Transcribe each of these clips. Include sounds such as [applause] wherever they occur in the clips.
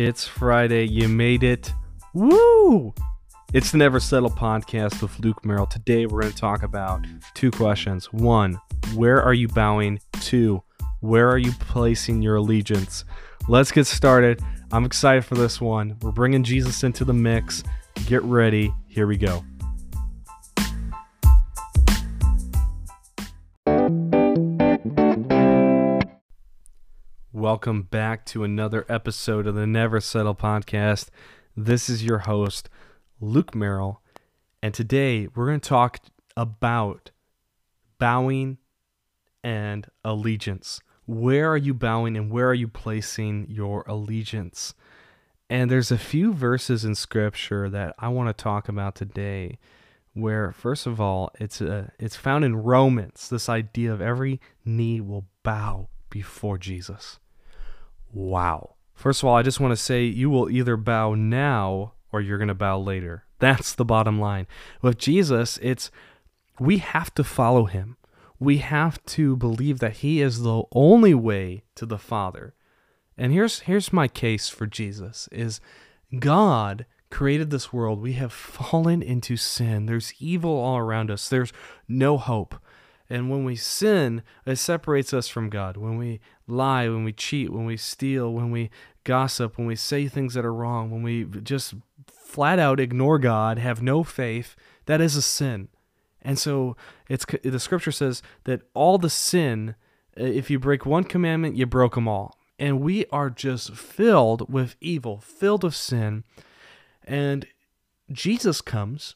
It's Friday. You made it. Woo! It's the Never Settle podcast with Luke Merrill. Today we're going to talk about two questions. One, where are you bowing? Two, where are you placing your allegiance? Let's get started. I'm excited for this one. We're bringing Jesus into the mix. Get ready. Here we go. Welcome back to another episode of the Never Settle podcast. This is your host, Luke Merrill, and today we're going to talk about bowing and allegiance. Where are you bowing and where are you placing your allegiance? And there's a few verses in scripture that I want to talk about today where first of all it's a, it's found in Romans this idea of every knee will bow before Jesus. Wow. First of all, I just want to say you will either bow now or you're going to bow later. [laughs] That's the bottom line. With Jesus, it's we have to follow him. We have to believe that he is the only way to the Father. And here's here's my case for Jesus is God created this world. We have fallen into sin. There's evil all around us. There's no hope. And when we sin, it separates us from God. When we lie, when we cheat, when we steal, when we gossip, when we say things that are wrong, when we just flat out ignore God, have no faith, that is a sin. And so it's the scripture says that all the sin, if you break one commandment, you broke them all. And we are just filled with evil, filled with sin. And Jesus comes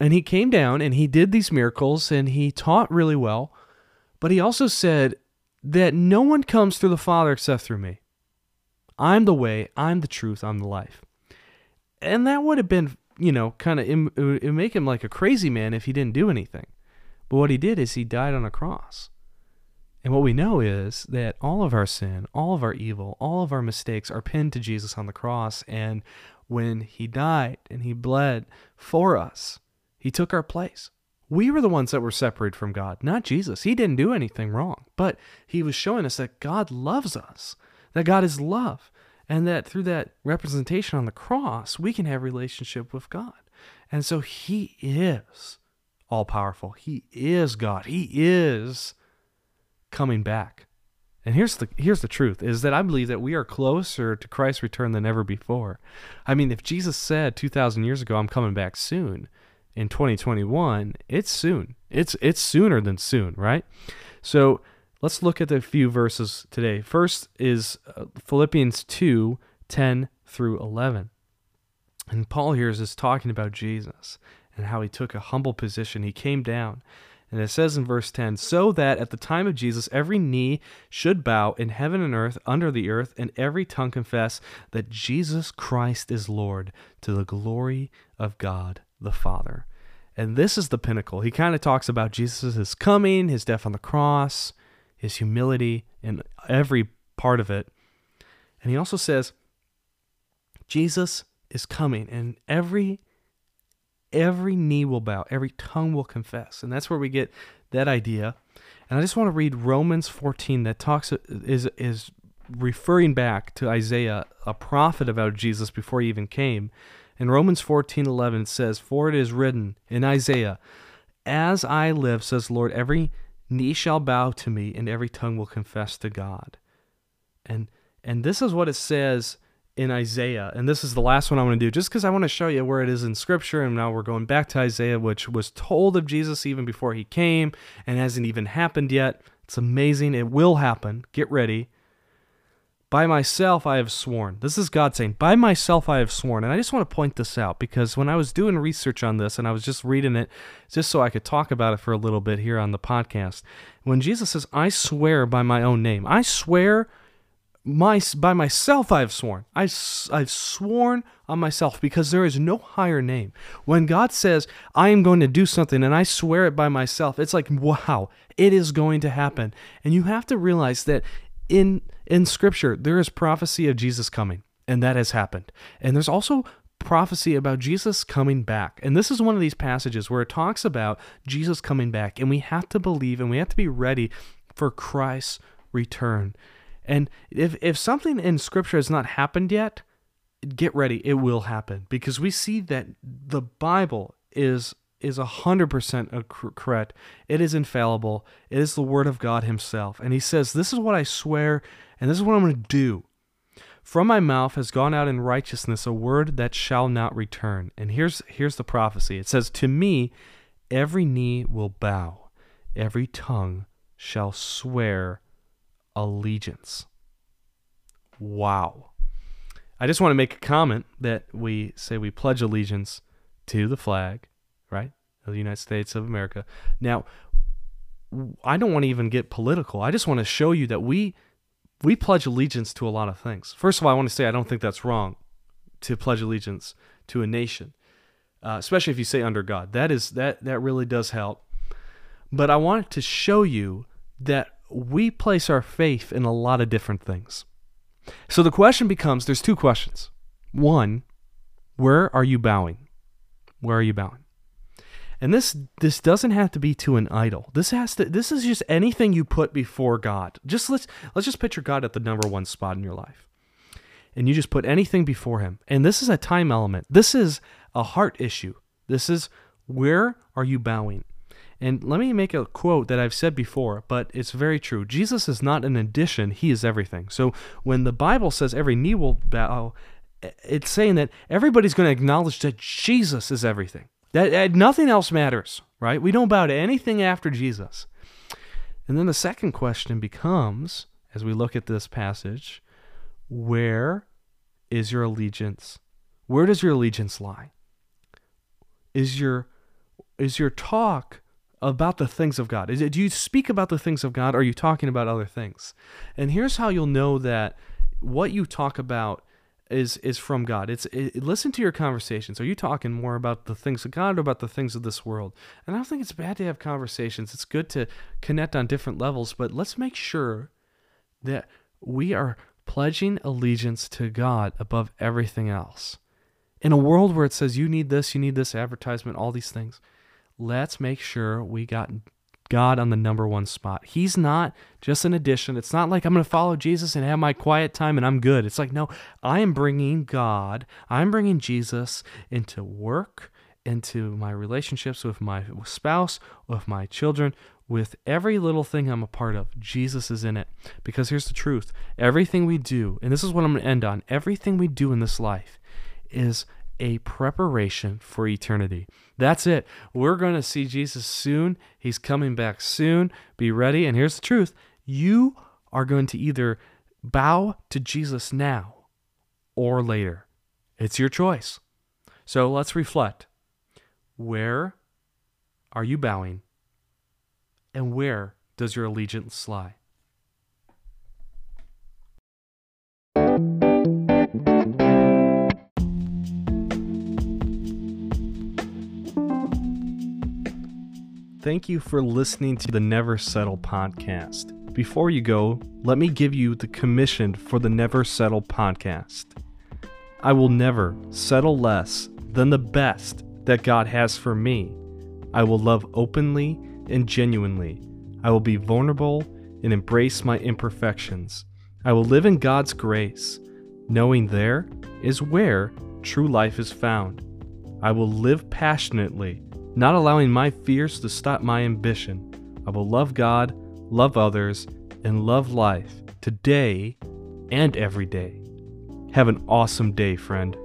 and he came down and he did these miracles and he taught really well. But he also said that no one comes through the Father except through me. I'm the way, I'm the truth, I'm the life. And that would have been, you know, kind of, it would make him like a crazy man if he didn't do anything. But what he did is he died on a cross. And what we know is that all of our sin, all of our evil, all of our mistakes are pinned to Jesus on the cross. And when he died and he bled for us, he took our place. We were the ones that were separated from God, not Jesus. He didn't do anything wrong, but he was showing us that God loves us, that God is love, and that through that representation on the cross, we can have relationship with God. And so he is all powerful. He is God. He is coming back. And here's the here's the truth is that I believe that we are closer to Christ's return than ever before. I mean, if Jesus said 2000 years ago I'm coming back soon, in 2021, it's soon. It's it's sooner than soon, right? So let's look at the few verses today. First is uh, Philippians 2 10 through 11. And Paul here is talking about Jesus and how he took a humble position. He came down. And it says in verse 10 so that at the time of Jesus, every knee should bow in heaven and earth, under the earth, and every tongue confess that Jesus Christ is Lord to the glory of God the Father. And this is the pinnacle. He kind of talks about Jesus' coming, his death on the cross, his humility, and every part of it. And he also says, Jesus is coming, and every every knee will bow, every tongue will confess. And that's where we get that idea. And I just want to read Romans 14 that talks is is referring back to Isaiah, a prophet about Jesus before he even came. In Romans 14:11 it says, "For it is written in Isaiah, as I live, says Lord, every knee shall bow to me and every tongue will confess to God." And and this is what it says in Isaiah. And this is the last one I want to do just cuz I want to show you where it is in scripture and now we're going back to Isaiah which was told of Jesus even before he came and hasn't even happened yet. It's amazing. It will happen. Get ready. By myself I have sworn. This is God saying, By myself I have sworn. And I just want to point this out because when I was doing research on this and I was just reading it just so I could talk about it for a little bit here on the podcast, when Jesus says, I swear by my own name, I swear my, by myself I have sworn. I, I've sworn on myself because there is no higher name. When God says, I am going to do something and I swear it by myself, it's like, wow, it is going to happen. And you have to realize that in in scripture there is prophecy of Jesus coming and that has happened. And there's also prophecy about Jesus coming back. And this is one of these passages where it talks about Jesus coming back and we have to believe and we have to be ready for Christ's return. And if if something in scripture has not happened yet, get ready, it will happen because we see that the Bible is is 100% correct. It is infallible. It is the word of God himself. And he says, "This is what I swear, and this is what I'm going to do." From my mouth has gone out in righteousness a word that shall not return. And here's here's the prophecy. It says, "To me every knee will bow, every tongue shall swear allegiance." Wow. I just want to make a comment that we say we pledge allegiance to the flag, right, of the United States of America. Now, I don't want to even get political. I just want to show you that we we pledge allegiance to a lot of things. First of all, I want to say I don't think that's wrong to pledge allegiance to a nation, uh, especially if you say under God. That is that that really does help. But I wanted to show you that we place our faith in a lot of different things. So the question becomes there's two questions. One, where are you bowing? Where are you bowing? And this this doesn't have to be to an idol. This has to this is just anything you put before God. Just let's let's just picture God at the number one spot in your life. And you just put anything before him. And this is a time element. This is a heart issue. This is where are you bowing? And let me make a quote that I've said before, but it's very true. Jesus is not an addition, he is everything. So when the Bible says every knee will bow, it's saying that everybody's going to acknowledge that Jesus is everything. That, that nothing else matters, right? We don't bow to anything after Jesus. And then the second question becomes, as we look at this passage, where is your allegiance? Where does your allegiance lie? Is your is your talk about the things of God? Is it, do you speak about the things of God or are you talking about other things? And here's how you'll know that what you talk about is is from God. It's it, listen to your conversations. Are you talking more about the things of God or about the things of this world? And I don't think it's bad to have conversations. It's good to connect on different levels, but let's make sure that we are pledging allegiance to God above everything else. In a world where it says you need this, you need this advertisement, all these things, let's make sure we got God on the number one spot. He's not just an addition. It's not like I'm going to follow Jesus and have my quiet time and I'm good. It's like, no, I am bringing God, I'm bringing Jesus into work, into my relationships with my spouse, with my children, with every little thing I'm a part of. Jesus is in it. Because here's the truth everything we do, and this is what I'm going to end on everything we do in this life is a preparation for eternity. That's it. We're going to see Jesus soon. He's coming back soon. Be ready. And here's the truth you are going to either bow to Jesus now or later. It's your choice. So let's reflect. Where are you bowing? And where does your allegiance lie? Thank you for listening to the Never Settle podcast. Before you go, let me give you the commission for the Never Settle podcast. I will never settle less than the best that God has for me. I will love openly and genuinely. I will be vulnerable and embrace my imperfections. I will live in God's grace, knowing there is where true life is found. I will live passionately not allowing my fears to stop my ambition. I will love God, love others, and love life today and every day. Have an awesome day, friend.